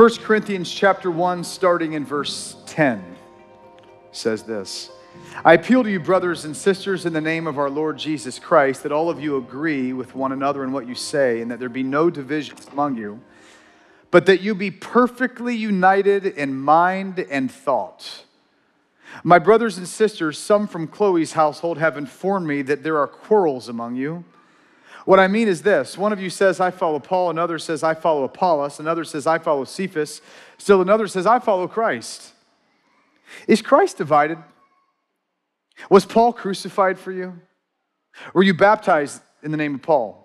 1 Corinthians chapter 1 starting in verse 10 says this. I appeal to you brothers and sisters in the name of our Lord Jesus Christ that all of you agree with one another in what you say and that there be no divisions among you but that you be perfectly united in mind and thought. My brothers and sisters, some from Chloe's household have informed me that there are quarrels among you. What I mean is this one of you says, I follow Paul, another says, I follow Apollos, another says, I follow Cephas, still another says, I follow Christ. Is Christ divided? Was Paul crucified for you? Were you baptized in the name of Paul?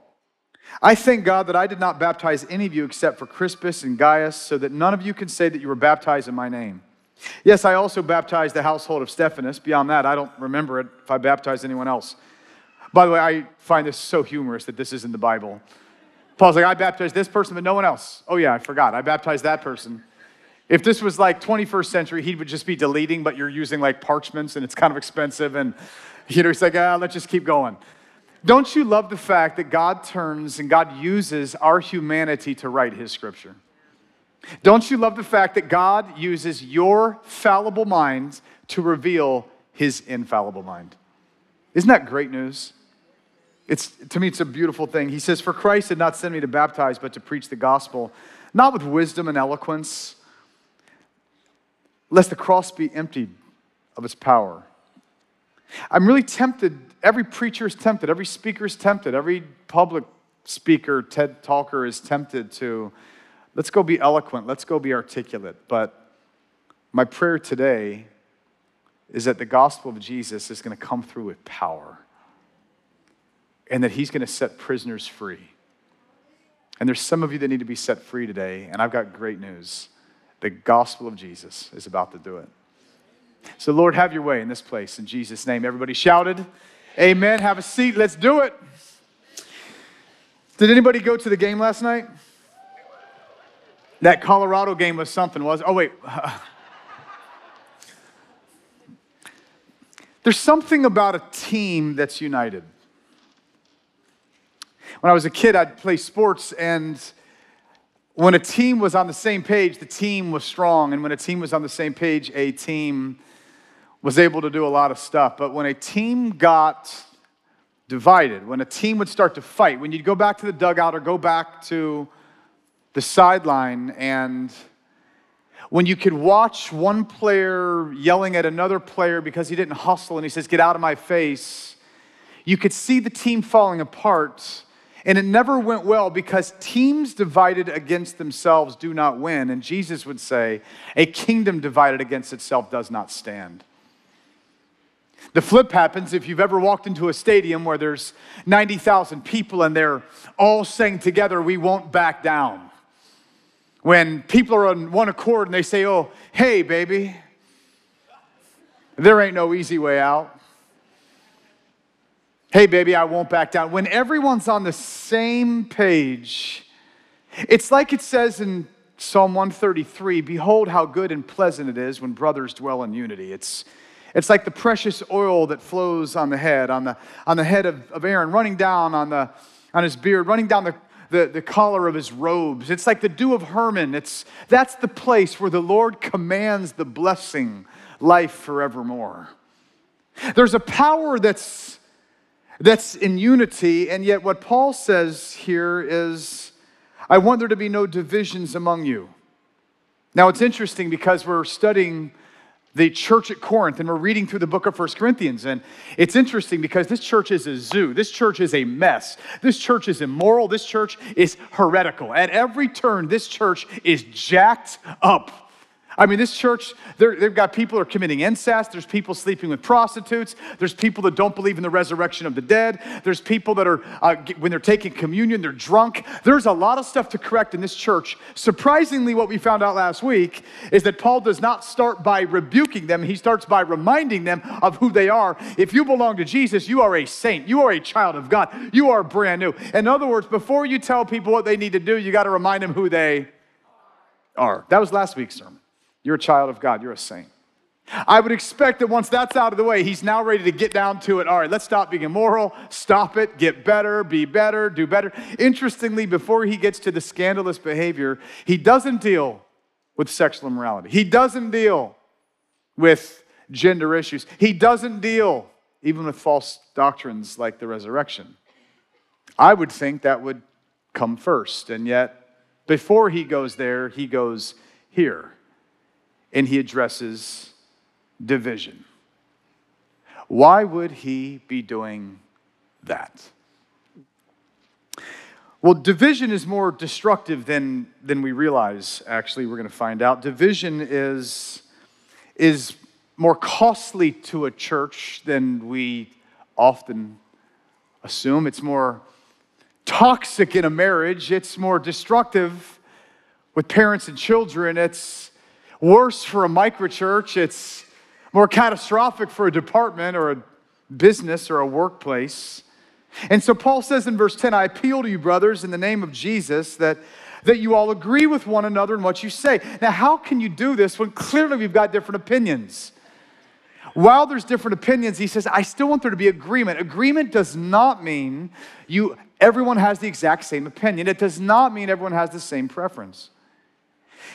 I thank God that I did not baptize any of you except for Crispus and Gaius, so that none of you can say that you were baptized in my name. Yes, I also baptized the household of Stephanus. Beyond that, I don't remember it if I baptized anyone else. By the way, I find this so humorous that this is in the Bible. Paul's like, I baptized this person, but no one else. Oh, yeah, I forgot. I baptized that person. If this was like 21st century, he would just be deleting, but you're using like parchments and it's kind of expensive. And, you know, he's like, ah, let's just keep going. Don't you love the fact that God turns and God uses our humanity to write His scripture? Don't you love the fact that God uses your fallible mind to reveal His infallible mind? Isn't that great news? It's, to me, it's a beautiful thing. He says, For Christ did not send me to baptize, but to preach the gospel, not with wisdom and eloquence, lest the cross be emptied of its power. I'm really tempted every preacher is tempted, every speaker is tempted, every public speaker, TED talker is tempted to let's go be eloquent, let's go be articulate. But my prayer today is that the gospel of Jesus is going to come through with power and that he's going to set prisoners free. And there's some of you that need to be set free today, and I've got great news. The gospel of Jesus is about to do it. So, Lord, have your way in this place in Jesus' name. Everybody shouted. Amen. Have a seat. Let's do it. Did anybody go to the game last night? That Colorado game was something, was? Oh, wait. There's something about a team that's united. When I was a kid, I'd play sports, and when a team was on the same page, the team was strong. And when a team was on the same page, a team was able to do a lot of stuff. But when a team got divided, when a team would start to fight, when you'd go back to the dugout or go back to the sideline, and when you could watch one player yelling at another player because he didn't hustle and he says, Get out of my face, you could see the team falling apart. And it never went well because teams divided against themselves do not win. And Jesus would say, A kingdom divided against itself does not stand. The flip happens if you've ever walked into a stadium where there's 90,000 people and they're all saying together, We won't back down. When people are on one accord and they say, Oh, hey, baby, there ain't no easy way out. Hey, baby, I won't back down. When everyone's on the same page, it's like it says in Psalm 133 Behold, how good and pleasant it is when brothers dwell in unity. It's it's like the precious oil that flows on the head, on the, on the head of, of Aaron, running down on, the, on his beard, running down the, the, the collar of his robes. It's like the dew of Hermon. It's, that's the place where the Lord commands the blessing, life forevermore. There's a power that's, that's in unity, and yet what Paul says here is, I want there to be no divisions among you. Now, it's interesting because we're studying the church at Corinth, and we're reading through the book of First Corinthians. And it's interesting because this church is a zoo. This church is a mess. This church is immoral. This church is heretical. At every turn, this church is jacked up. I mean, this church, they've got people are committing incest. There's people sleeping with prostitutes. There's people that don't believe in the resurrection of the dead. There's people that are, uh, when they're taking communion, they're drunk. There's a lot of stuff to correct in this church. Surprisingly, what we found out last week is that Paul does not start by rebuking them, he starts by reminding them of who they are. If you belong to Jesus, you are a saint, you are a child of God, you are brand new. In other words, before you tell people what they need to do, you got to remind them who they are. That was last week's sermon. You're a child of God, you're a saint. I would expect that once that's out of the way, he's now ready to get down to it. All right, let's stop being immoral, stop it, get better, be better, do better. Interestingly, before he gets to the scandalous behavior, he doesn't deal with sexual immorality. He doesn't deal with gender issues. He doesn't deal even with false doctrines like the resurrection. I would think that would come first. And yet, before he goes there, he goes here and he addresses division. Why would he be doing that? Well, division is more destructive than, than we realize, actually, we're going to find out. Division is, is more costly to a church than we often assume. It's more toxic in a marriage, it's more destructive with parents and children, it's worse for a microchurch, it's more catastrophic for a department or a business or a workplace. And so Paul says in verse 10, I appeal to you, brothers, in the name of Jesus, that, that you all agree with one another in what you say. Now, how can you do this when clearly we've got different opinions? While there's different opinions, he says, I still want there to be agreement. Agreement does not mean you everyone has the exact same opinion. It does not mean everyone has the same preference.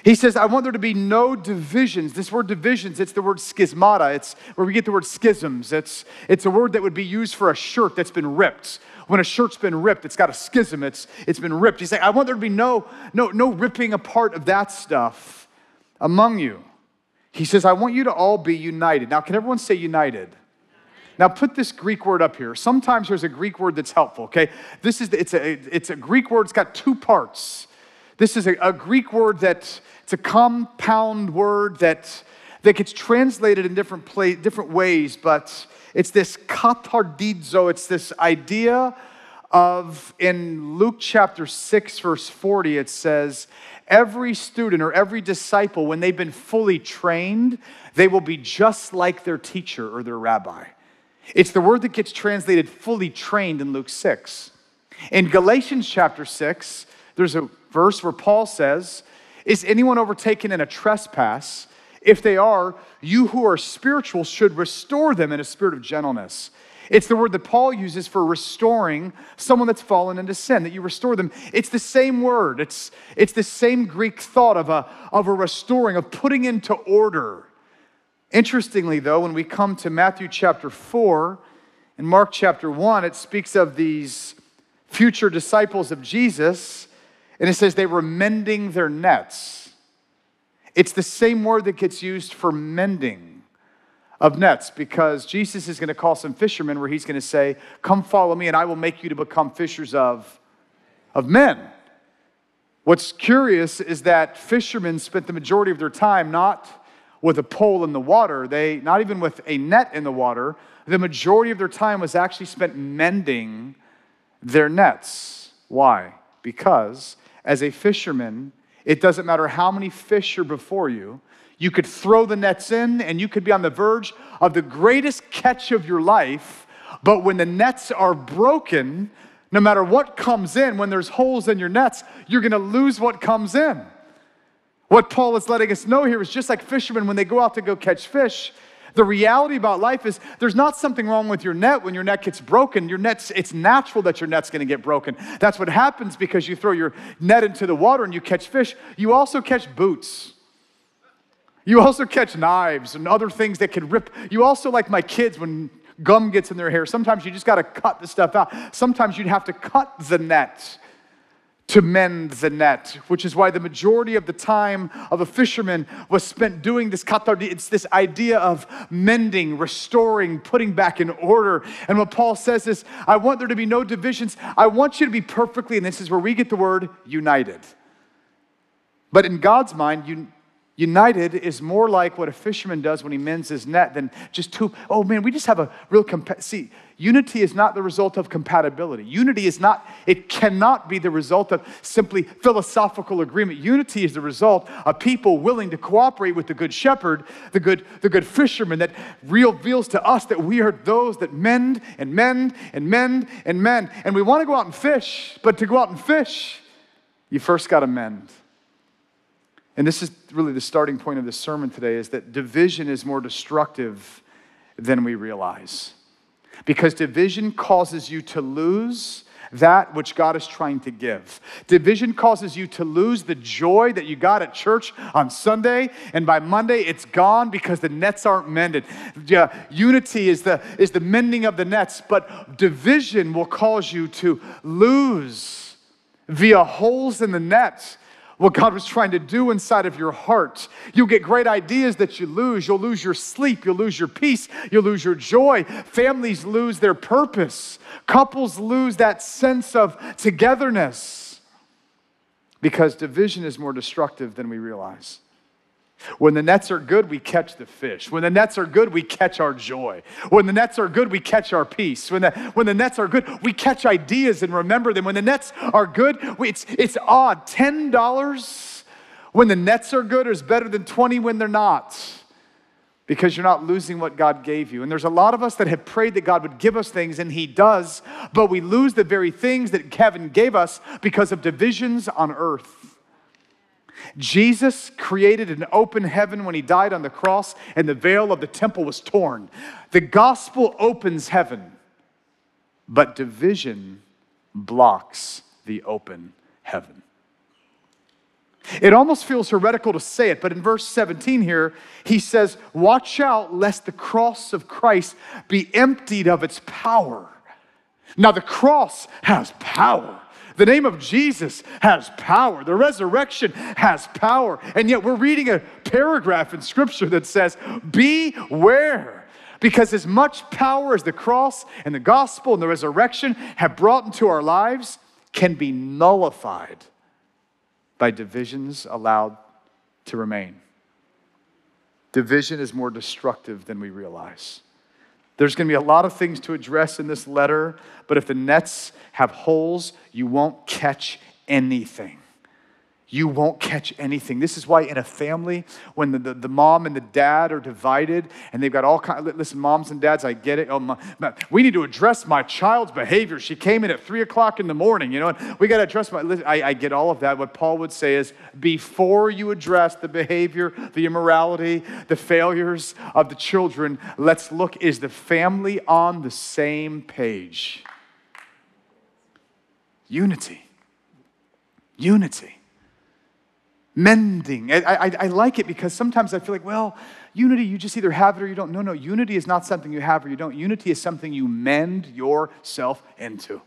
He says, I want there to be no divisions. This word divisions, it's the word schismata. It's where we get the word schisms. It's, it's a word that would be used for a shirt that's been ripped. When a shirt's been ripped, it's got a schism, it's, it's been ripped. He's like, I want there to be no, no, no ripping apart of that stuff among you. He says, I want you to all be united. Now, can everyone say united? Now put this Greek word up here. Sometimes there's a Greek word that's helpful, okay? This is, the, it's, a, it's a Greek word, it's got two parts. This is a, a Greek word that, it's a compound word that, that gets translated in different, play, different ways, but it's this katartizo, it's this idea of, in Luke chapter 6, verse 40, it says, every student or every disciple, when they've been fully trained, they will be just like their teacher or their rabbi. It's the word that gets translated fully trained in Luke 6. In Galatians chapter 6, there's a verse where Paul says, Is anyone overtaken in a trespass? If they are, you who are spiritual should restore them in a spirit of gentleness. It's the word that Paul uses for restoring someone that's fallen into sin, that you restore them. It's the same word, it's, it's the same Greek thought of a, of a restoring, of putting into order. Interestingly, though, when we come to Matthew chapter 4 and Mark chapter 1, it speaks of these future disciples of Jesus, and it says they were mending their nets. It's the same word that gets used for mending of nets because Jesus is going to call some fishermen where he's going to say, Come follow me, and I will make you to become fishers of, of men. What's curious is that fishermen spent the majority of their time not with a pole in the water, they, not even with a net in the water, the majority of their time was actually spent mending their nets. Why? Because as a fisherman, it doesn't matter how many fish are before you, you could throw the nets in and you could be on the verge of the greatest catch of your life. But when the nets are broken, no matter what comes in, when there's holes in your nets, you're gonna lose what comes in. What Paul is letting us know here is just like fishermen when they go out to go catch fish, the reality about life is there's not something wrong with your net when your net gets broken. Your net's it's natural that your net's going to get broken. That's what happens because you throw your net into the water and you catch fish. You also catch boots. You also catch knives and other things that can rip. You also like my kids when gum gets in their hair. Sometimes you just got to cut the stuff out. Sometimes you'd have to cut the net to mend the net, which is why the majority of the time of a fisherman was spent doing this katar. It's this idea of mending, restoring, putting back in order. And what Paul says is, I want there to be no divisions. I want you to be perfectly, and this is where we get the word united. But in God's mind, you, United is more like what a fisherman does when he mends his net than just two. Oh man, we just have a real compa- see. Unity is not the result of compatibility. Unity is not. It cannot be the result of simply philosophical agreement. Unity is the result of people willing to cooperate with the good shepherd, the good, the good fisherman that reveals to us that we are those that mend and mend and mend and mend. And we want to go out and fish, but to go out and fish, you first got to mend. And this is really the starting point of this sermon today is that division is more destructive than we realize. Because division causes you to lose that which God is trying to give. Division causes you to lose the joy that you got at church on Sunday, and by Monday it's gone because the nets aren't mended. Yeah, unity is the, is the mending of the nets, but division will cause you to lose via holes in the net what God was trying to do inside of your heart. You'll get great ideas that you lose. You'll lose your sleep. You'll lose your peace. You'll lose your joy. Families lose their purpose. Couples lose that sense of togetherness because division is more destructive than we realize. When the nets are good, we catch the fish. When the nets are good, we catch our joy. When the nets are good, we catch our peace. When the, when the nets are good, we catch ideas and remember them. When the nets are good, we, it's, it's odd. $10 when the nets are good is better than 20 when they're not because you're not losing what God gave you. And there's a lot of us that have prayed that God would give us things, and He does, but we lose the very things that heaven gave us because of divisions on earth. Jesus created an open heaven when he died on the cross, and the veil of the temple was torn. The gospel opens heaven, but division blocks the open heaven. It almost feels heretical to say it, but in verse 17 here, he says, Watch out lest the cross of Christ be emptied of its power. Now, the cross has power. The name of Jesus has power. The resurrection has power. And yet we're reading a paragraph in Scripture that says, Beware. Because as much power as the cross and the gospel and the resurrection have brought into our lives can be nullified by divisions allowed to remain. Division is more destructive than we realize. There's going to be a lot of things to address in this letter, but if the nets have holes, you won't catch anything you won't catch anything. This is why in a family, when the, the, the, mom and the dad are divided and they've got all kinds, listen, moms and dads, I get it. Oh, my, we need to address my child's behavior. She came in at three o'clock in the morning, you know, and we got to address my, listen, I, I get all of that. What Paul would say is before you address the behavior, the immorality, the failures of the children, let's look, is the family on the same page? Unity. Unity mending. I, I, I, like it because sometimes I feel like, well, unity, you just either have it or you don't. No, no, unity is not something you have or you don't. Unity is something you mend yourself into.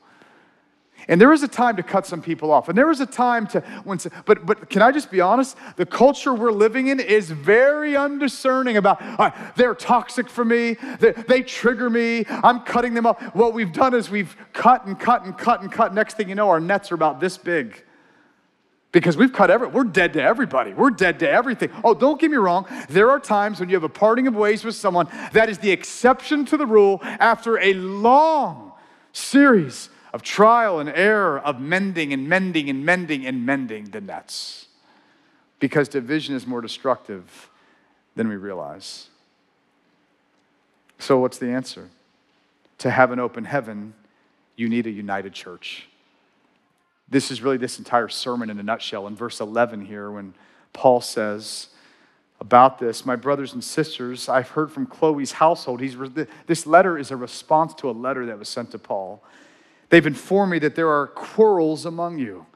And there is a time to cut some people off. And there is a time to, when, but, but can I just be honest? The culture we're living in is very undiscerning about, uh, they're toxic for me, they, they trigger me, I'm cutting them off. What we've done is we've cut and cut and cut and cut. Next thing you know, our nets are about this big because we've cut every we're dead to everybody. We're dead to everything. Oh don't get me wrong. There are times when you have a parting of ways with someone that is the exception to the rule after a long series of trial and error of mending and mending and mending and mending the nets. Because division is more destructive than we realize. So what's the answer? To have an open heaven you need a united church this is really this entire sermon in a nutshell. In verse 11 here, when Paul says about this, my brothers and sisters, I've heard from Chloe's household. He's, this letter is a response to a letter that was sent to Paul. They've informed me that there are quarrels among you.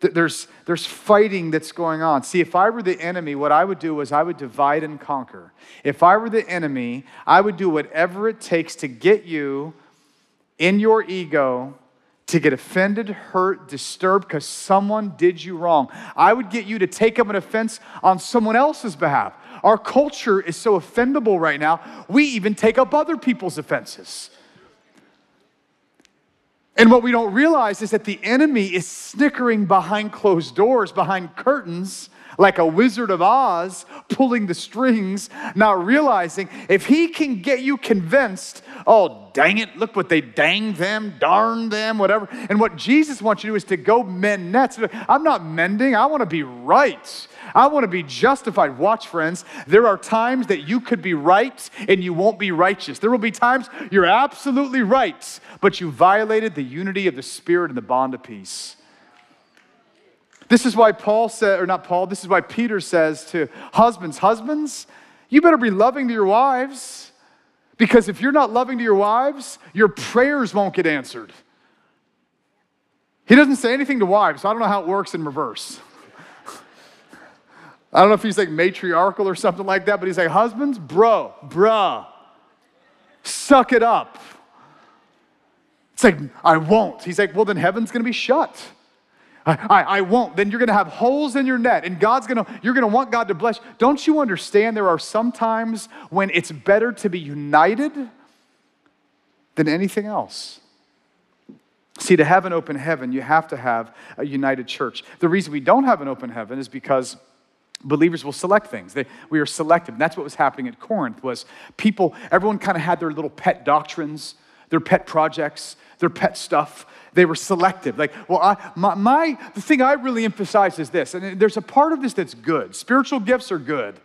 That there's, there's fighting that's going on. See, if I were the enemy, what I would do is I would divide and conquer. If I were the enemy, I would do whatever it takes to get you in your ego to get offended, hurt, disturbed because someone did you wrong. I would get you to take up an offense on someone else's behalf. Our culture is so offendable right now, we even take up other people's offenses. And what we don't realize is that the enemy is snickering behind closed doors, behind curtains, like a wizard of Oz pulling the strings, not realizing if he can get you convinced, oh, dang it, look what they dang them, darn them, whatever. And what Jesus wants you to do is to go mend nets. I'm not mending, I want to be right. I want to be justified. Watch, friends, there are times that you could be right and you won't be righteous. There will be times you're absolutely right, but you violated the unity of the Spirit and the bond of peace. This is why Paul said, or not Paul, this is why Peter says to husbands, Husbands, you better be loving to your wives. Because if you're not loving to your wives, your prayers won't get answered. He doesn't say anything to wives, so I don't know how it works in reverse. I don't know if he's like matriarchal or something like that, but he's like, husbands, bro, bruh, suck it up. It's like, I won't. He's like, well, then heaven's gonna be shut. I, I, won't. Then you're gonna have holes in your net, and God's gonna, you're gonna want God to bless. Don't you understand there are some times when it's better to be united than anything else? See, to have an open heaven, you have to have a united church. The reason we don't have an open heaven is because believers will select things they, we are selective and that's what was happening at corinth was people everyone kind of had their little pet doctrines their pet projects their pet stuff they were selective like well I, my, my the thing i really emphasize is this and there's a part of this that's good spiritual gifts are good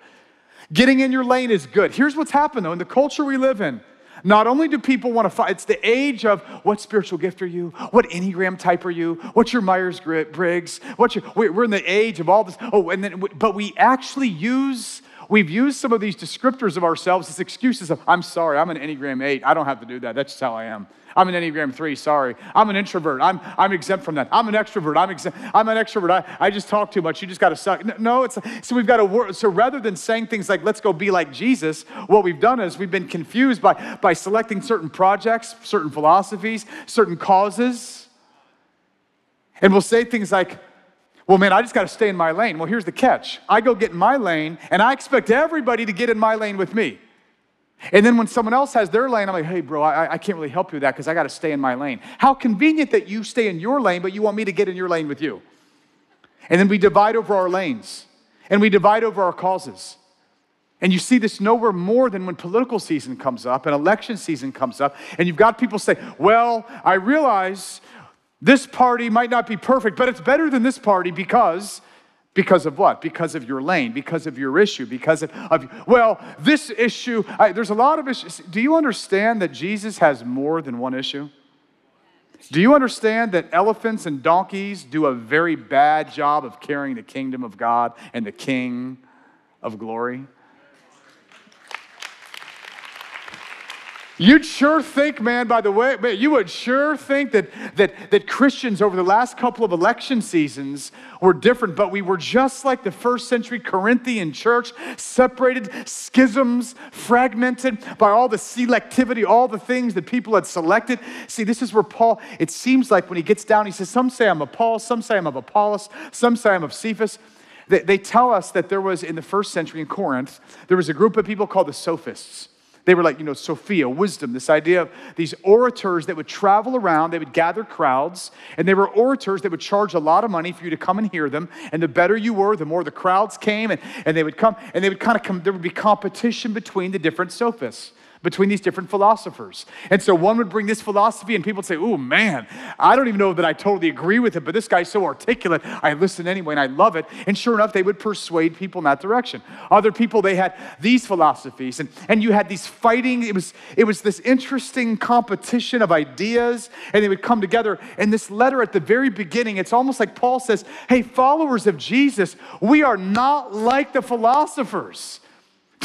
getting in your lane is good here's what's happened though in the culture we live in not only do people want to fight, it's the age of what spiritual gift are you? What Enneagram type are you? What's your Myers Briggs? What's your, we're in the age of all this. Oh, and then, but we actually use, we've used some of these descriptors of ourselves as excuses of, I'm sorry, I'm an Enneagram 8. I don't have to do that. That's just how I am. I'm an Enneagram 3, sorry. I'm an introvert. I'm, I'm exempt from that. I'm an extrovert. I'm, exempt. I'm an extrovert. I, I just talk too much. You just got to suck. No, it's, so we've got to work. So rather than saying things like, let's go be like Jesus, what we've done is we've been confused by, by selecting certain projects, certain philosophies, certain causes. And we'll say things like, well, man, I just got to stay in my lane. Well, here's the catch I go get in my lane, and I expect everybody to get in my lane with me. And then when someone else has their lane, I'm like, hey, bro, I, I can't really help you with that because I got to stay in my lane. How convenient that you stay in your lane, but you want me to get in your lane with you. And then we divide over our lanes and we divide over our causes. And you see this nowhere more than when political season comes up and election season comes up, and you've got people say, Well, I realize this party might not be perfect, but it's better than this party because because of what? Because of your lane, because of your issue, because of, of well, this issue, I, there's a lot of issues. Do you understand that Jesus has more than one issue? Do you understand that elephants and donkeys do a very bad job of carrying the kingdom of God and the King of glory? You'd sure think, man, by the way, man, you would sure think that, that, that Christians over the last couple of election seasons were different, but we were just like the first century Corinthian church, separated, schisms, fragmented by all the selectivity, all the things that people had selected. See, this is where Paul, it seems like when he gets down, he says, Some say I'm of Paul, some say I'm of Apollos, some say I'm of Cephas. They, they tell us that there was, in the first century in Corinth, there was a group of people called the sophists. They were like, you know, Sophia, wisdom, this idea of these orators that would travel around, they would gather crowds, and they were orators that would charge a lot of money for you to come and hear them. And the better you were, the more the crowds came, and, and they would come, and they would kind of come, there would be competition between the different sophists between these different philosophers. And so one would bring this philosophy, and people would say, Oh man, I don't even know that I totally agree with it, but this guy's so articulate. I listen anyway, and I love it. And sure enough, they would persuade people in that direction. Other people, they had these philosophies, and, and you had these fighting. It was, it was this interesting competition of ideas, and they would come together. And this letter at the very beginning, it's almost like Paul says, Hey, followers of Jesus, we are not like the philosophers.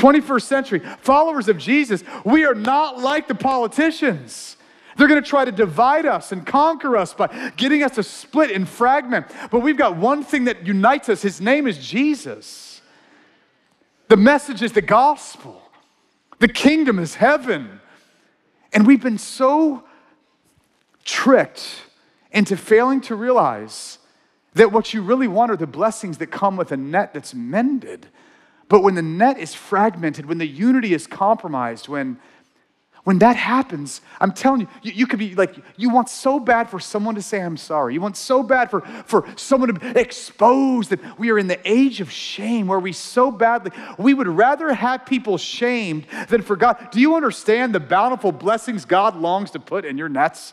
21st century, followers of Jesus, we are not like the politicians. They're going to try to divide us and conquer us by getting us to split and fragment. But we've got one thing that unites us. His name is Jesus. The message is the gospel. The kingdom is heaven. And we've been so tricked into failing to realize that what you really want are the blessings that come with a net that's mended. But when the net is fragmented, when the unity is compromised, when when that happens, I'm telling you, you, you, could be like, you want so bad for someone to say, I'm sorry. You want so bad for, for someone to expose that we are in the age of shame where we so badly, we would rather have people shamed than for God. Do you understand the bountiful blessings God longs to put in your nets?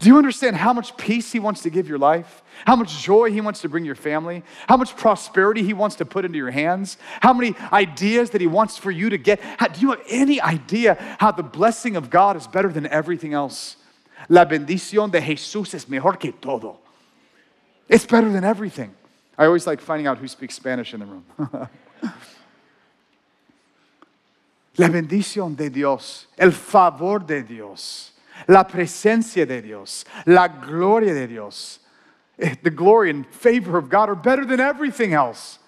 Do you understand how much peace He wants to give your life? How much joy He wants to bring your family? How much prosperity He wants to put into your hands? How many ideas that He wants for you to get? How, do you have any idea how the blessing of God is better than everything else? La bendición de Jesús es mejor que todo. It's better than everything. I always like finding out who speaks Spanish in the room. La bendición de Dios, el favor de Dios la presencia de Dios, la gloria de Dios eh, The glory and favor of God are better than everything else.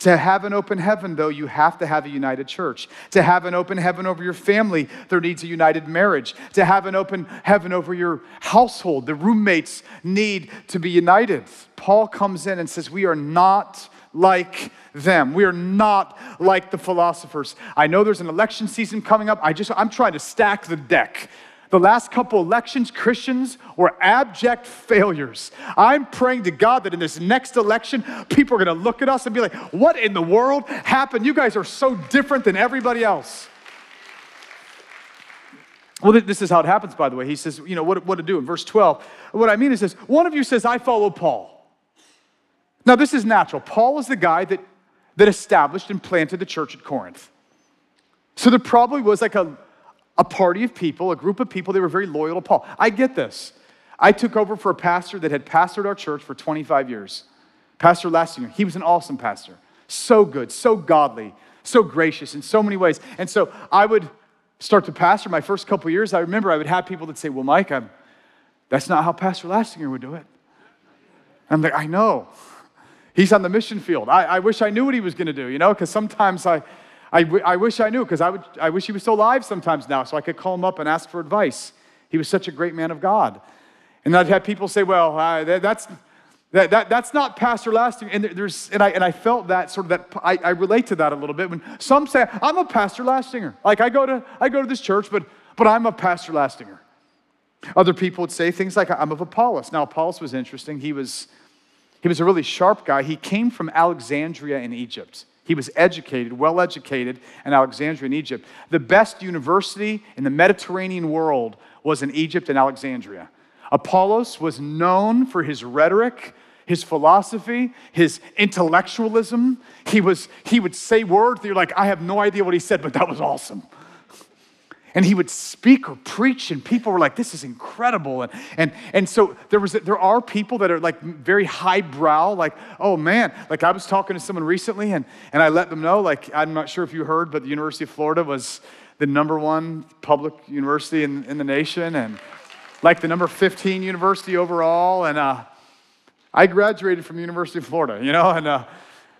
To have an open heaven, though, you have to have a united church. To have an open heaven over your family, there needs a united marriage. To have an open heaven over your household, the roommates need to be united. Paul comes in and says, We are not like them. We are not like the philosophers. I know there's an election season coming up. I just I'm trying to stack the deck. The last couple elections, Christians were abject failures. I'm praying to God that in this next election, people are going to look at us and be like, What in the world happened? You guys are so different than everybody else. Well, this is how it happens, by the way. He says, You know, what, what to do in verse 12. What I mean is this one of you says, I follow Paul. Now, this is natural. Paul is the guy that, that established and planted the church at Corinth. So there probably was like a a party of people, a group of people, they were very loyal to Paul. I get this. I took over for a pastor that had pastored our church for 25 years. Pastor Lastinger, he was an awesome pastor. So good, so godly, so gracious in so many ways. And so I would start to pastor my first couple years. I remember I would have people that say, Well, Mike, I'm, that's not how Pastor Lastinger would do it. I'm like, I know. He's on the mission field. I, I wish I knew what he was going to do, you know, because sometimes I, I, wish I knew because I, I wish he was still alive sometimes now so I could call him up and ask for advice. He was such a great man of God. And I'd have people say, well, uh, that, that's, that, that, that's not Pastor Lastinger. And, there's, and, I, and I felt that sort of that, I, I relate to that a little bit. When some say, I'm a Pastor Lastinger. Like I go to, I go to this church, but, but I'm a Pastor Lastinger. Other people would say things like, I'm of Apollos. Now, Apollos was interesting. He was, he was a really sharp guy. He came from Alexandria in Egypt. He was educated, well educated in Alexandria in Egypt. The best university in the Mediterranean world was in Egypt and Alexandria. Apollos was known for his rhetoric, his philosophy, his intellectualism. He, was, he would say words that you're like, I have no idea what he said, but that was awesome and he would speak or preach and people were like this is incredible. And and, and so there was there are people that are like very highbrow like oh man. Like i was talking to someone recently and and i let them know like i'm not sure if you heard but the university of florida was the number one public university in, in the nation and like the number 15 university overall. And uh, i graduated from the university of florida you know and uh,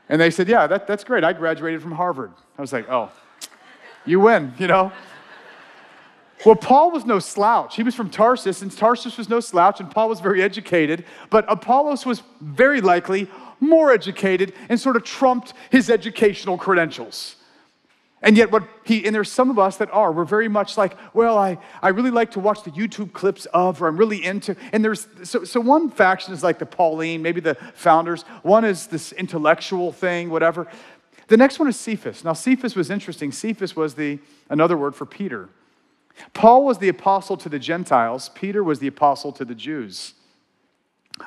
and they said yeah that, that's great. I graduated from harvard. I was like oh you win you know well, Paul was no slouch. He was from Tarsus, and Tarsus was no slouch, and Paul was very educated. But Apollos was very likely more educated and sort of trumped his educational credentials. And yet, what he, and there's some of us that are, we're very much like, well, I, I really like to watch the YouTube clips of, or I'm really into, and there's, so, so one faction is like the Pauline, maybe the founders. One is this intellectual thing, whatever. The next one is Cephas. Now, Cephas was interesting. Cephas was the, another word for Peter. Paul was the apostle to the Gentiles, Peter was the apostle to the Jews.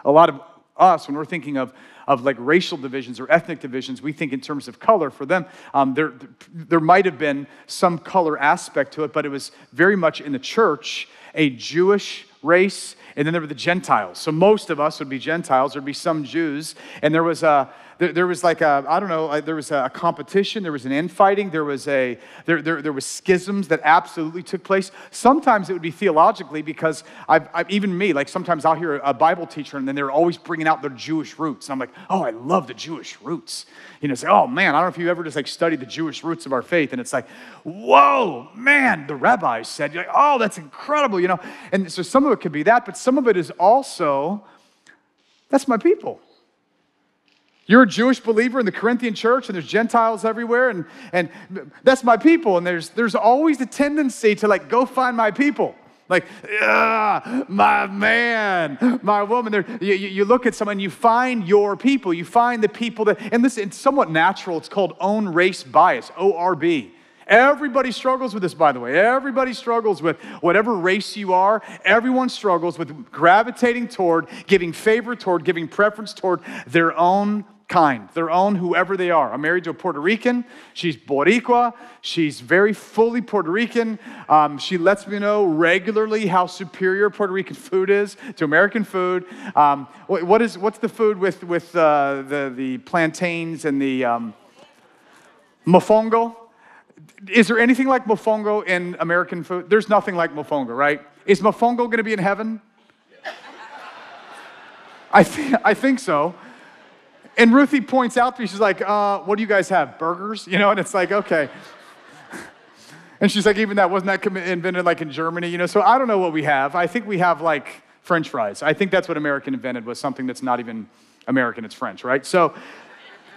A lot of us, when we're thinking of, of like racial divisions or ethnic divisions, we think in terms of color. For them, um, there, there might have been some color aspect to it, but it was very much in the church a Jewish race, and then there were the Gentiles. So most of us would be Gentiles, there'd be some Jews, and there was a there, there was like a, I don't know, uh, there was a competition, there was an infighting, there was a, there, there, there was schisms that absolutely took place. Sometimes it would be theologically because I've, I've, even me, like sometimes I'll hear a Bible teacher and then they're always bringing out their Jewish roots. And I'm like, oh, I love the Jewish roots. You know, say, oh man, I don't know if you ever just like studied the Jewish roots of our faith. And it's like, whoa, man, the rabbis said, you're like, oh, that's incredible, you know. And so some of it could be that, but some of it is also, that's my people. You're a Jewish believer in the Corinthian church, and there's Gentiles everywhere, and, and that's my people. And there's, there's always a tendency to like go find my people. Like, my man, my woman. There, you, you look at someone, you find your people. You find the people that, and this it's somewhat natural. It's called own race bias, ORB. Everybody struggles with this, by the way. Everybody struggles with whatever race you are. Everyone struggles with gravitating toward, giving favor toward, giving preference toward their own kind, their own, whoever they are. I'm married to a Puerto Rican. She's Boricua. She's very fully Puerto Rican. Um, she lets me know regularly how superior Puerto Rican food is to American food. Um, what, is, what's the food with, with uh, the, the plantains and the um, mofongo? Is there anything like mofongo in American food? There's nothing like mofongo, right? Is mofongo going to be in heaven? I, th- I think so. And Ruthie points out to me, she's like, uh, what do you guys have? Burgers? You know, and it's like, okay. And she's like, even that, wasn't that invented like in Germany? You know, so I don't know what we have. I think we have like French fries. I think that's what American invented was something that's not even American, it's French, right? So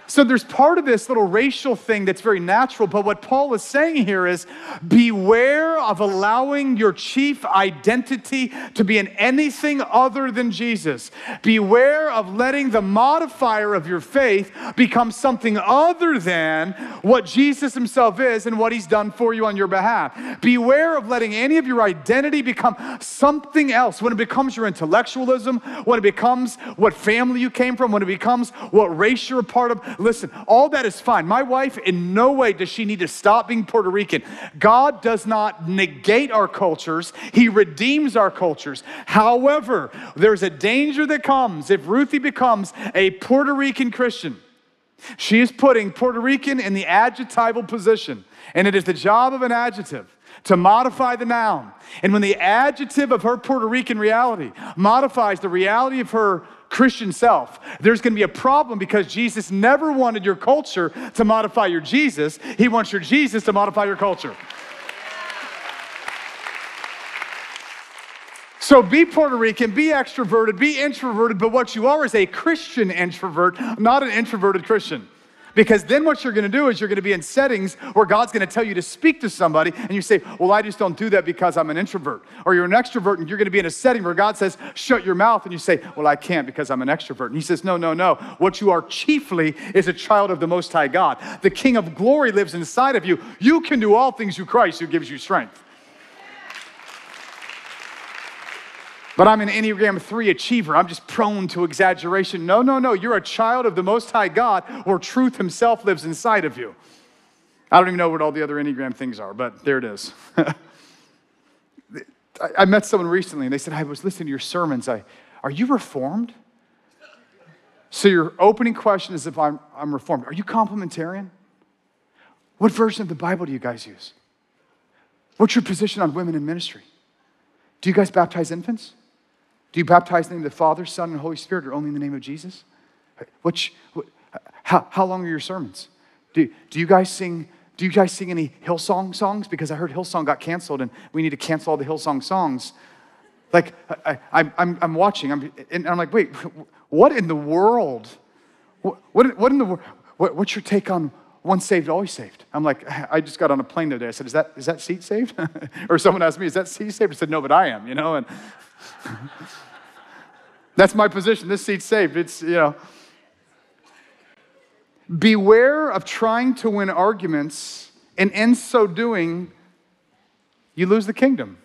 so there's part of this little racial thing that's very natural, but what Paul is saying here is beware of allowing your chief identity to be in anything other than Jesus. Beware of letting the modifier of your faith become something other than what Jesus himself is and what he's done for you on your behalf. Beware of letting any of your identity become something else. When it becomes your intellectualism, when it becomes what family you came from, when it becomes what race you're a part of, Listen, all that is fine. My wife, in no way does she need to stop being Puerto Rican. God does not negate our cultures, He redeems our cultures. However, there's a danger that comes if Ruthie becomes a Puerto Rican Christian. She is putting Puerto Rican in the adjectival position, and it is the job of an adjective to modify the noun. And when the adjective of her Puerto Rican reality modifies the reality of her Christian self, there's going to be a problem because Jesus never wanted your culture to modify your Jesus. He wants your Jesus to modify your culture. So be Puerto Rican, be extroverted, be introverted, but what you are is a Christian introvert, not an introverted Christian. Because then what you're going to do is you're going to be in settings where God's going to tell you to speak to somebody, and you say, Well, I just don't do that because I'm an introvert. Or you're an extrovert, and you're going to be in a setting where God says, Shut your mouth, and you say, Well, I can't because I'm an extrovert. And He says, No, no, no. What you are chiefly is a child of the Most High God. The King of glory lives inside of you. You can do all things through Christ who gives you strength. But I'm an Enneagram 3 achiever. I'm just prone to exaggeration. No, no, no. You're a child of the Most High God where truth Himself lives inside of you. I don't even know what all the other Enneagram things are, but there it is. I met someone recently and they said, I was listening to your sermons. I, are you reformed? So your opening question is if I'm, I'm reformed. Are you complementarian? What version of the Bible do you guys use? What's your position on women in ministry? Do you guys baptize infants? Do you baptize in the name of the Father, Son, and Holy Spirit, or only in the name of Jesus? Which, how, how long are your sermons? Do, do you guys sing? Do you guys sing any Hillsong songs? Because I heard Hillsong got canceled, and we need to cancel all the Hillsong songs. Like I, I, I'm, I'm watching, I'm, and I'm like, wait, what in the world? What, what, what in the world? What, what's your take on once saved, always saved. I'm like, I just got on a plane the other day. I said, is that, is that seat saved? or someone asked me, is that seat saved? I said, no, but I am, you know? And that's my position. This seat's saved. It's, you know. Beware of trying to win arguments, and in so doing, you lose the kingdom.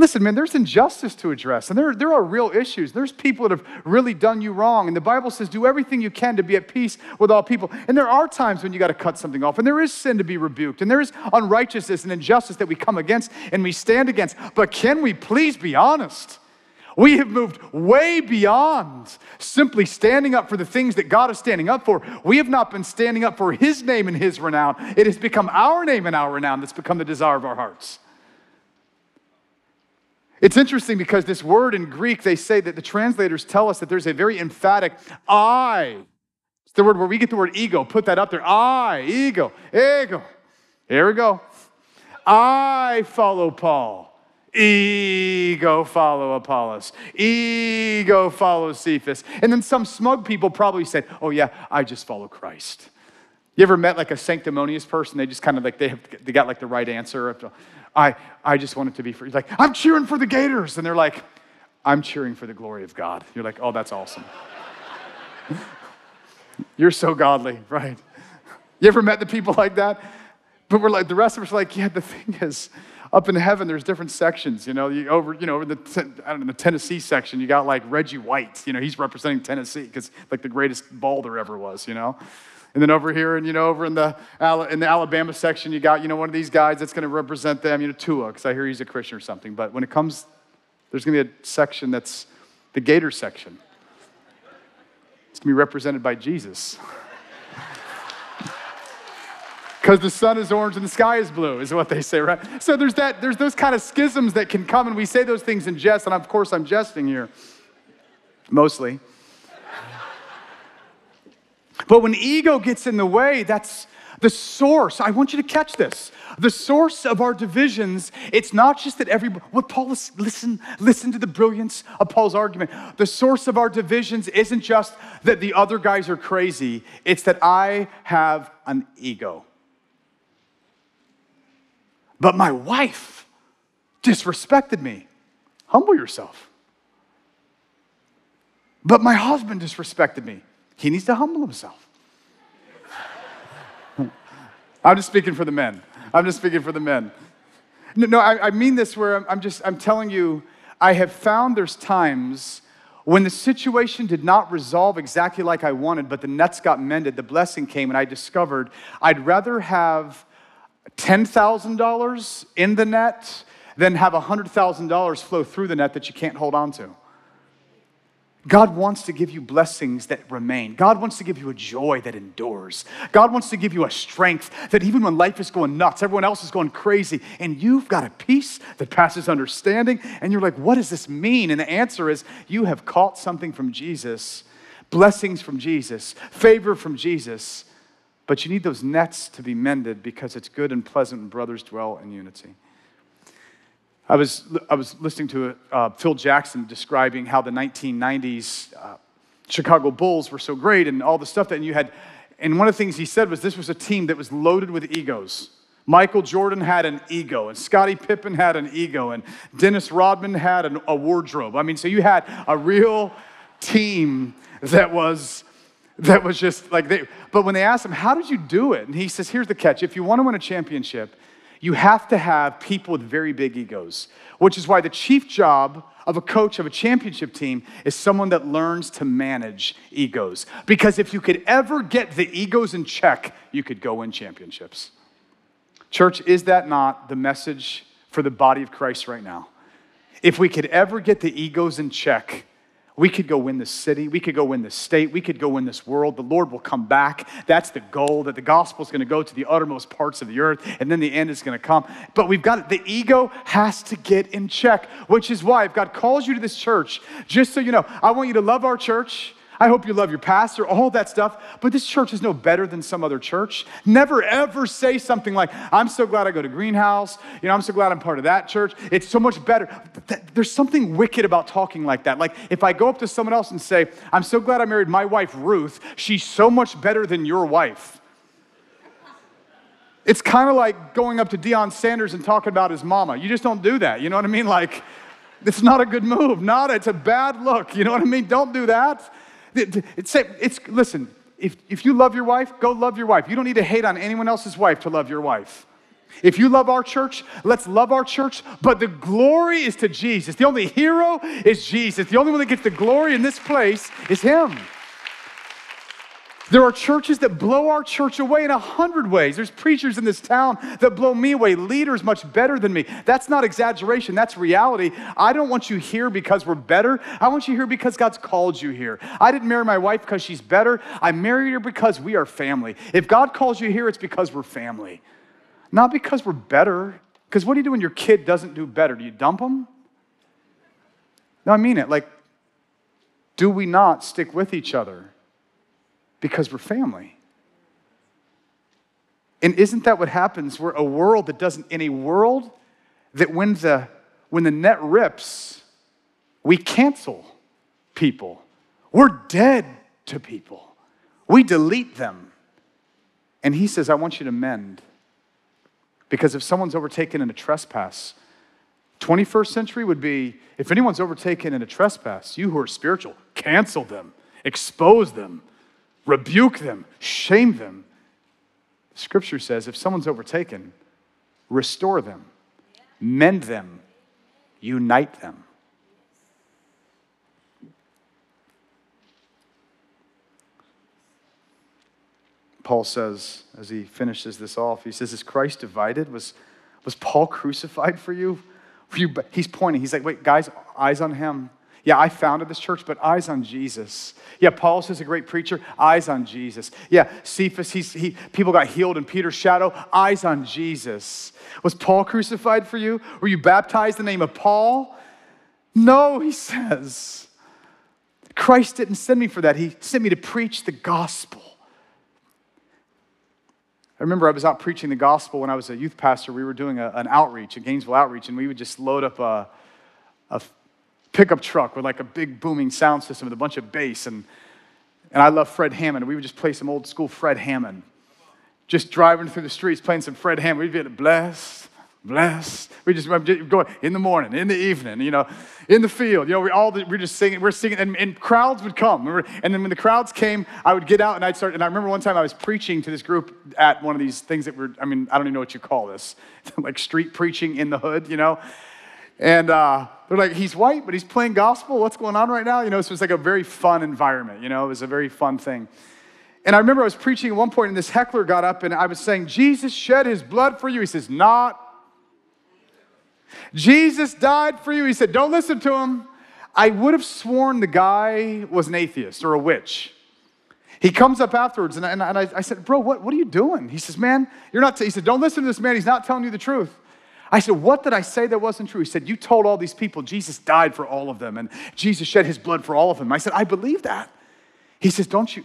Listen, man, there's injustice to address, and there, there are real issues. There's people that have really done you wrong, and the Bible says, do everything you can to be at peace with all people. And there are times when you got to cut something off, and there is sin to be rebuked, and there is unrighteousness and injustice that we come against and we stand against. But can we please be honest? We have moved way beyond simply standing up for the things that God is standing up for. We have not been standing up for His name and His renown. It has become our name and our renown that's become the desire of our hearts. It's interesting because this word in Greek, they say that the translators tell us that there's a very emphatic I. It's the word where we get the word ego. Put that up there. I, ego, ego. Here we go. I follow Paul. Ego follow Apollos. Ego follow Cephas. And then some smug people probably said, Oh, yeah, I just follow Christ. You ever met like a sanctimonious person? They just kind of like, they, have, they got like the right answer. I, I just want it to be for, like, I'm cheering for the Gators. And they're like, I'm cheering for the glory of God. You're like, oh, that's awesome. You're so godly, right? You ever met the people like that? But we're like, the rest of us are like, yeah, the thing is, up in heaven, there's different sections. You know, you over, you know, in the, I don't know, the Tennessee section, you got like Reggie White. You know, he's representing Tennessee because like the greatest ball there ever was. You know, and then over here, and you know, over in the in the Alabama section, you got you know one of these guys that's going to represent them. You know, Tua, because I hear he's a Christian or something. But when it comes, there's going to be a section that's the Gator section. It's going to be represented by Jesus. Because the sun is orange and the sky is blue, is what they say, right? So there's that, there's those kind of schisms that can come, and we say those things in jest, and of course I'm jesting here. Mostly. But when ego gets in the way, that's the source. I want you to catch this. The source of our divisions, it's not just that every what Paul is listen, listen to the brilliance of Paul's argument. The source of our divisions isn't just that the other guys are crazy, it's that I have an ego. But my wife disrespected me. Humble yourself. But my husband disrespected me. He needs to humble himself. I'm just speaking for the men. I'm just speaking for the men. No, no I, I mean this where I'm, I'm just, I'm telling you, I have found there's times when the situation did not resolve exactly like I wanted, but the nets got mended, the blessing came, and I discovered I'd rather have $10,000 in the net than have $100,000 flow through the net that you can't hold on to. God wants to give you blessings that remain. God wants to give you a joy that endures. God wants to give you a strength that even when life is going nuts, everyone else is going crazy, and you've got a peace that passes understanding, and you're like, what does this mean? And the answer is you have caught something from Jesus, blessings from Jesus, favor from Jesus, but you need those nets to be mended because it's good and pleasant when brothers dwell in unity. I was, I was listening to uh, Phil Jackson describing how the 1990s uh, Chicago Bulls were so great and all the stuff that you had. And one of the things he said was this was a team that was loaded with egos. Michael Jordan had an ego, and Scottie Pippen had an ego, and Dennis Rodman had an, a wardrobe. I mean, so you had a real team that was that was just like they. But when they asked him, "How did you do it?" and he says, "Here's the catch: if you want to win a championship, you have to have people with very big egos, which is why the chief job of a coach of a championship team is someone that learns to manage egos. Because if you could ever get the egos in check, you could go win championships. Church, is that not the message for the body of Christ right now? If we could ever get the egos in check, we could go win the city. We could go win the state. We could go win this world. The Lord will come back. That's the goal, that the gospel is going to go to the uttermost parts of the earth, and then the end is going to come. But we've got it. the ego has to get in check, which is why if God calls you to this church, just so you know, I want you to love our church. I hope you love your pastor, all that stuff. But this church is no better than some other church. Never ever say something like, I'm so glad I go to Greenhouse. You know, I'm so glad I'm part of that church. It's so much better. There's something wicked about talking like that. Like if I go up to someone else and say, I'm so glad I married my wife, Ruth. She's so much better than your wife. It's kind of like going up to Deion Sanders and talking about his mama. You just don't do that. You know what I mean? Like, it's not a good move. Not, it's a bad look. You know what I mean? Don't do that. It's, it's, listen, if, if you love your wife, go love your wife. You don't need to hate on anyone else's wife to love your wife. If you love our church, let's love our church, but the glory is to Jesus. The only hero is Jesus. The only one that gets the glory in this place is Him. There are churches that blow our church away in a hundred ways. There's preachers in this town that blow me away, leaders much better than me. That's not exaggeration, that's reality. I don't want you here because we're better. I want you here because God's called you here. I didn't marry my wife because she's better. I married her because we are family. If God calls you here, it's because we're family, not because we're better. Because what do you do when your kid doesn't do better? Do you dump them? No, I mean it. Like, do we not stick with each other? Because we're family. And isn't that what happens? We're a world that doesn't, in a world that when the, when the net rips, we cancel people. We're dead to people. We delete them. And he says, I want you to mend. Because if someone's overtaken in a trespass, 21st century would be if anyone's overtaken in a trespass, you who are spiritual, cancel them, expose them, rebuke them, shame them. Scripture says if someone's overtaken, restore them, mend them, unite them. Paul says, as he finishes this off, he says, Is Christ divided? Was, was Paul crucified for you? you? He's pointing. He's like, Wait, guys, eyes on him. Yeah, I founded this church, but eyes on Jesus. Yeah, Paul is a great preacher, eyes on Jesus. Yeah, Cephas, he's, he, people got healed in Peter's shadow, eyes on Jesus. Was Paul crucified for you? Were you baptized in the name of Paul? No, he says. Christ didn't send me for that. He sent me to preach the gospel. I remember I was out preaching the gospel when I was a youth pastor. We were doing a, an outreach, a Gainesville outreach, and we would just load up a, a pickup truck with like a big booming sound system with a bunch of bass. And, and I love Fred Hammond. We would just play some old school Fred Hammond. Just driving through the streets playing some Fred Hammond. We'd be like, blessed blessed. We just going in the morning, in the evening, you know, in the field. You know, we all we're just singing, we're singing, and, and crowds would come. And then when the crowds came, I would get out and I'd start. And I remember one time I was preaching to this group at one of these things that were, I mean, I don't even know what you call this, like street preaching in the hood, you know. And uh, they're like, he's white, but he's playing gospel. What's going on right now? You know, so it was like a very fun environment. You know, it was a very fun thing. And I remember I was preaching at one point, and this heckler got up, and I was saying, Jesus shed his blood for you. He says, Not Jesus died for you. He said, Don't listen to him. I would have sworn the guy was an atheist or a witch. He comes up afterwards, and, I, and I, I, said, Bro, what, what are you doing? He says, Man, you're not, t-. he said, Don't listen to this man. He's not telling you the truth. I said, What did I say that wasn't true? He said, You told all these people Jesus died for all of them, and Jesus shed his blood for all of them. I said, I believe that. He says, Don't you,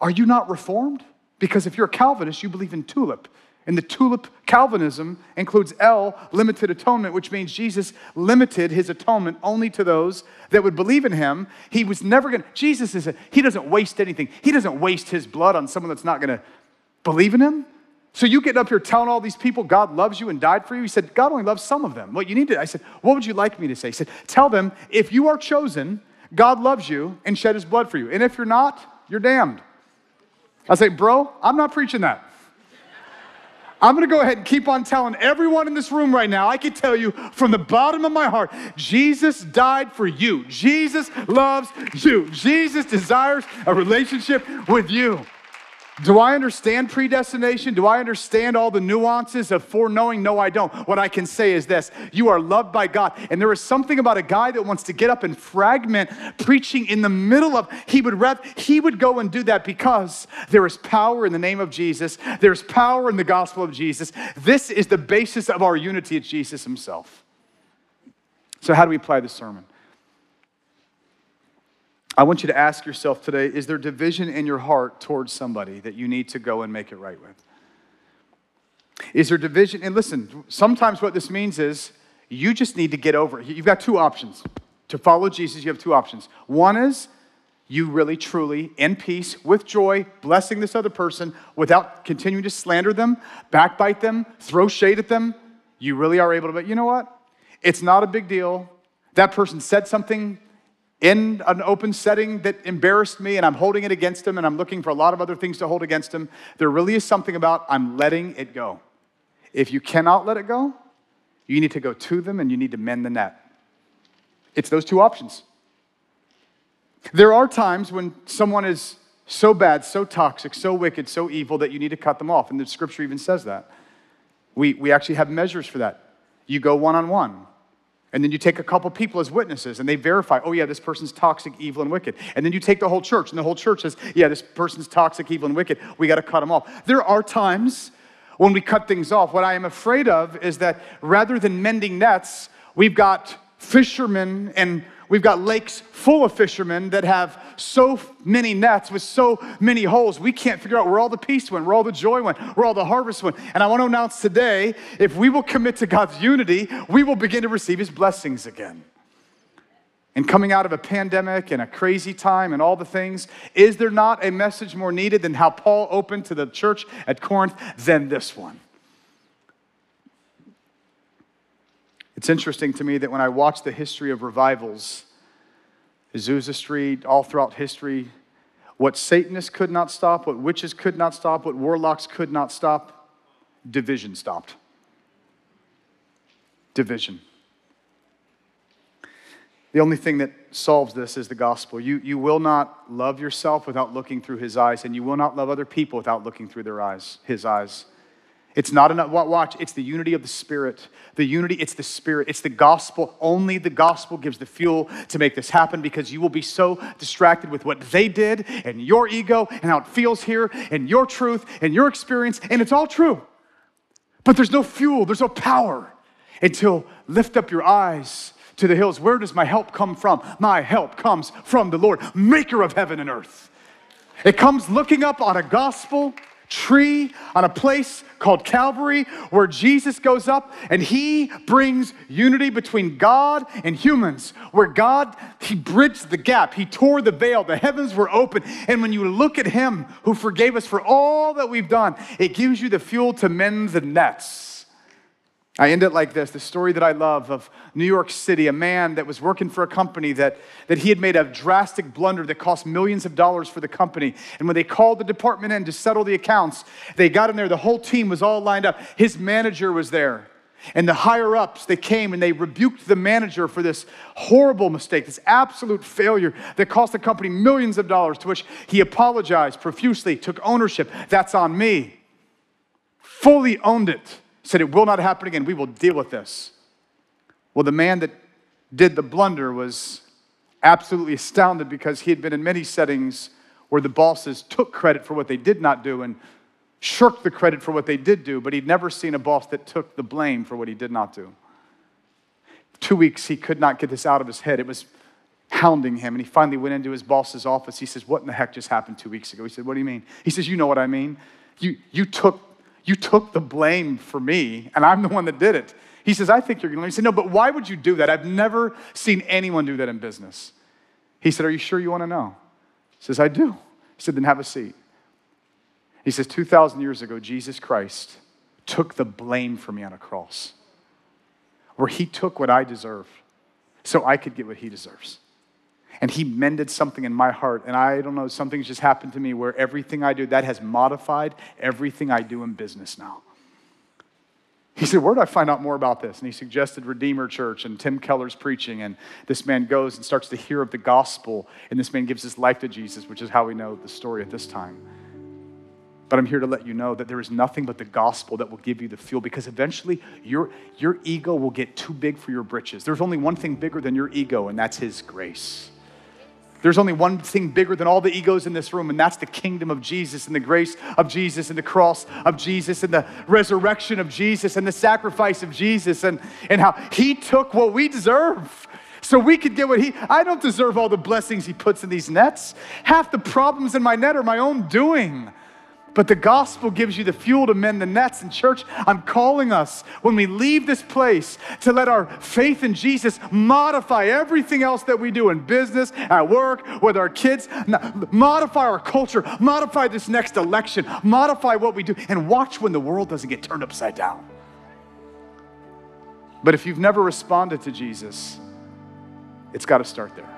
are you not reformed? Because if you're a Calvinist, you believe in tulip. And the tulip Calvinism includes L, limited atonement, which means Jesus limited his atonement only to those that would believe in him. He was never going to, Jesus is, a, he doesn't waste anything. He doesn't waste his blood on someone that's not going to believe in him. So you get up here telling all these people God loves you and died for you. He said, God only loves some of them. What you need to, I said, what would you like me to say? He said, tell them if you are chosen, God loves you and shed his blood for you. And if you're not, you're damned. I say, bro, I'm not preaching that. I'm gonna go ahead and keep on telling everyone in this room right now. I can tell you from the bottom of my heart Jesus died for you. Jesus loves you. Jesus desires a relationship with you. Do I understand predestination? Do I understand all the nuances of foreknowing? No, I don't. What I can say is this you are loved by God. And there is something about a guy that wants to get up and fragment preaching in the middle of, he would rather, he would go and do that because there is power in the name of Jesus, there's power in the gospel of Jesus. This is the basis of our unity, it's Jesus himself. So, how do we apply the sermon? I want you to ask yourself today is there division in your heart towards somebody that you need to go and make it right with? Is there division? And listen, sometimes what this means is you just need to get over it. You've got two options. To follow Jesus, you have two options. One is you really, truly, in peace, with joy, blessing this other person without continuing to slander them, backbite them, throw shade at them. You really are able to, but you know what? It's not a big deal. That person said something in an open setting that embarrassed me and I'm holding it against him and I'm looking for a lot of other things to hold against him, there really is something about I'm letting it go. If you cannot let it go, you need to go to them and you need to mend the net. It's those two options. There are times when someone is so bad, so toxic, so wicked, so evil that you need to cut them off. And the scripture even says that. We, we actually have measures for that. You go one on one. And then you take a couple people as witnesses and they verify, oh, yeah, this person's toxic, evil, and wicked. And then you take the whole church and the whole church says, yeah, this person's toxic, evil, and wicked. We got to cut them off. There are times when we cut things off. What I am afraid of is that rather than mending nets, we've got fishermen and We've got lakes full of fishermen that have so many nets with so many holes. We can't figure out where all the peace went, where all the joy went, where all the harvest went. And I want to announce today if we will commit to God's unity, we will begin to receive his blessings again. And coming out of a pandemic and a crazy time and all the things, is there not a message more needed than how Paul opened to the church at Corinth than this one? It's interesting to me that when I watch the history of revivals, Azusa Street, all throughout history, what Satanists could not stop, what witches could not stop, what warlocks could not stop, division stopped. Division. The only thing that solves this is the gospel. You, you will not love yourself without looking through his eyes, and you will not love other people without looking through their eyes, his eyes. It's not enough. Watch, it's the unity of the Spirit. The unity, it's the Spirit. It's the gospel. Only the gospel gives the fuel to make this happen because you will be so distracted with what they did and your ego and how it feels here and your truth and your experience, and it's all true. But there's no fuel, there's no power until lift up your eyes to the hills. Where does my help come from? My help comes from the Lord, maker of heaven and earth. It comes looking up on a gospel tree on a place called Calvary where Jesus goes up and he brings unity between God and humans. Where God, he bridged the gap, he tore the veil, the heavens were open. And when you look at him who forgave us for all that we've done, it gives you the fuel to mend the nets. I end it like this the story that I love of New York City, a man that was working for a company that, that he had made a drastic blunder that cost millions of dollars for the company. And when they called the department in to settle the accounts, they got in there, the whole team was all lined up. His manager was there. And the higher ups, they came and they rebuked the manager for this horrible mistake, this absolute failure that cost the company millions of dollars, to which he apologized profusely, took ownership. That's on me. Fully owned it said, It will not happen again. We will deal with this. Well, the man that did the blunder was absolutely astounded because he had been in many settings where the bosses took credit for what they did not do and shirked the credit for what they did do, but he'd never seen a boss that took the blame for what he did not do. Two weeks, he could not get this out of his head. It was hounding him, and he finally went into his boss's office. He says, What in the heck just happened two weeks ago? He said, What do you mean? He says, You know what I mean. You, you took you took the blame for me, and I'm the one that did it. He says, I think you're going to. He said, No, but why would you do that? I've never seen anyone do that in business. He said, Are you sure you want to know? He says, I do. He said, Then have a seat. He says, 2,000 years ago, Jesus Christ took the blame for me on a cross, where he took what I deserve so I could get what he deserves and he mended something in my heart. And I don't know, something's just happened to me where everything I do, that has modified everything I do in business now. He said, Where do I find out more about this? And he suggested Redeemer Church and Tim Keller's preaching. And this man goes and starts to hear of the gospel. And this man gives his life to Jesus, which is how we know the story at this time. But I'm here to let you know that there is nothing but the gospel that will give you the fuel because eventually your, your ego will get too big for your britches. There's only one thing bigger than your ego, and that's His grace. There's only one thing bigger than all the egos in this room, and that's the kingdom of Jesus and the grace of Jesus and the cross of Jesus and the resurrection of Jesus and the sacrifice of Jesus and, and how he took what we deserve so we could get what he I don't deserve all the blessings he puts in these nets. Half the problems in my net are my own doing. But the gospel gives you the fuel to mend the nets. And, church, I'm calling us when we leave this place to let our faith in Jesus modify everything else that we do in business, at work, with our kids, modify our culture, modify this next election, modify what we do, and watch when the world doesn't get turned upside down. But if you've never responded to Jesus, it's got to start there.